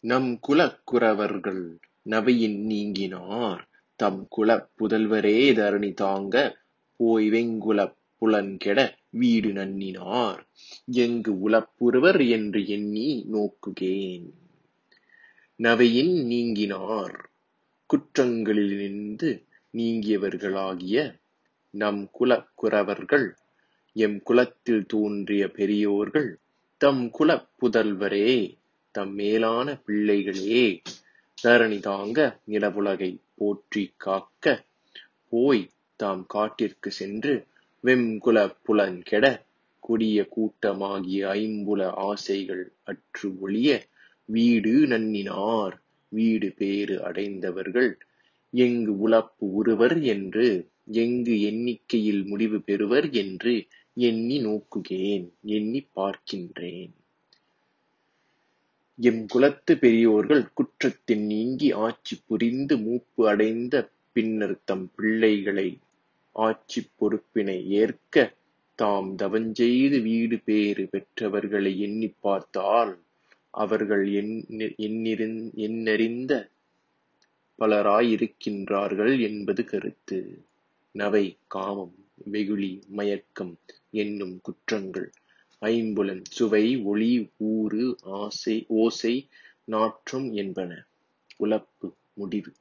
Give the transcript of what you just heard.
நம் குலக் குரவர்கள் நவையின் நீங்கினார். தம் குலப் புதல்வரே தரணி தாங்க போய் வெங்குலப் புலன்கெட வீடு நண்ணினார் எங்கு உலப்புறுவர் என்று எண்ணி நோக்குகேன். நவையின் நீங்கினார். குற்றங்களினின்று நீங்கியவர்களாகிய நம் குலக் குரவர்கள் எம் குலத்தில் தோன்றிய பெரியோர்கள் தம் குலப் புதல்வரே தம் மேலான பிள்ளைகளே தரணி தாங்க நிலவுலகைப் போற்றிக் காக்கப் போய்த் தாம் காட்டிற்குச் சென்று வெம்குலப் புலன்கெட கொடிய கூட்டமாகிய ஐம்புல ஆசைகள் அற்று ஒழிய வீடு நண்ணினார் வீடு பேறு அடைந்தவர்கள் எங்கு உலப்பு உறுவர் என்று எங்கு எண்ணிக்கையில் முடிவு பெறுவர் என்று எண்ணி நோக்குகிறேன் எண்ணிப் பார்க்கின்றேன். எம் குலத்துப் பெரியோர்கள் குற்றத்தின் நீங்கி ஆட்சி புரிந்து மூப்பு அடைந்த பின்னர்தம் பிள்ளைகளை ஆட்சிப் பொறுப்பினை ஏற்கத் தாம் தவஞ்செய்து வீடு பேறு பெற்றவர்களை எண்ணிப் பார்த்தால் அவர்கள் எண்ணறிந்த பலராயிருக்கின்றார்கள் என்பது கருத்து. நவை, காமம், வெகுளி, மயக்கம் என்னும் குற்றங்கள் ஐம்புலன் சுவை, ஒளி, ஊறு, ஓசை, நாற்றம் என்பன. உலப்பு முடிவு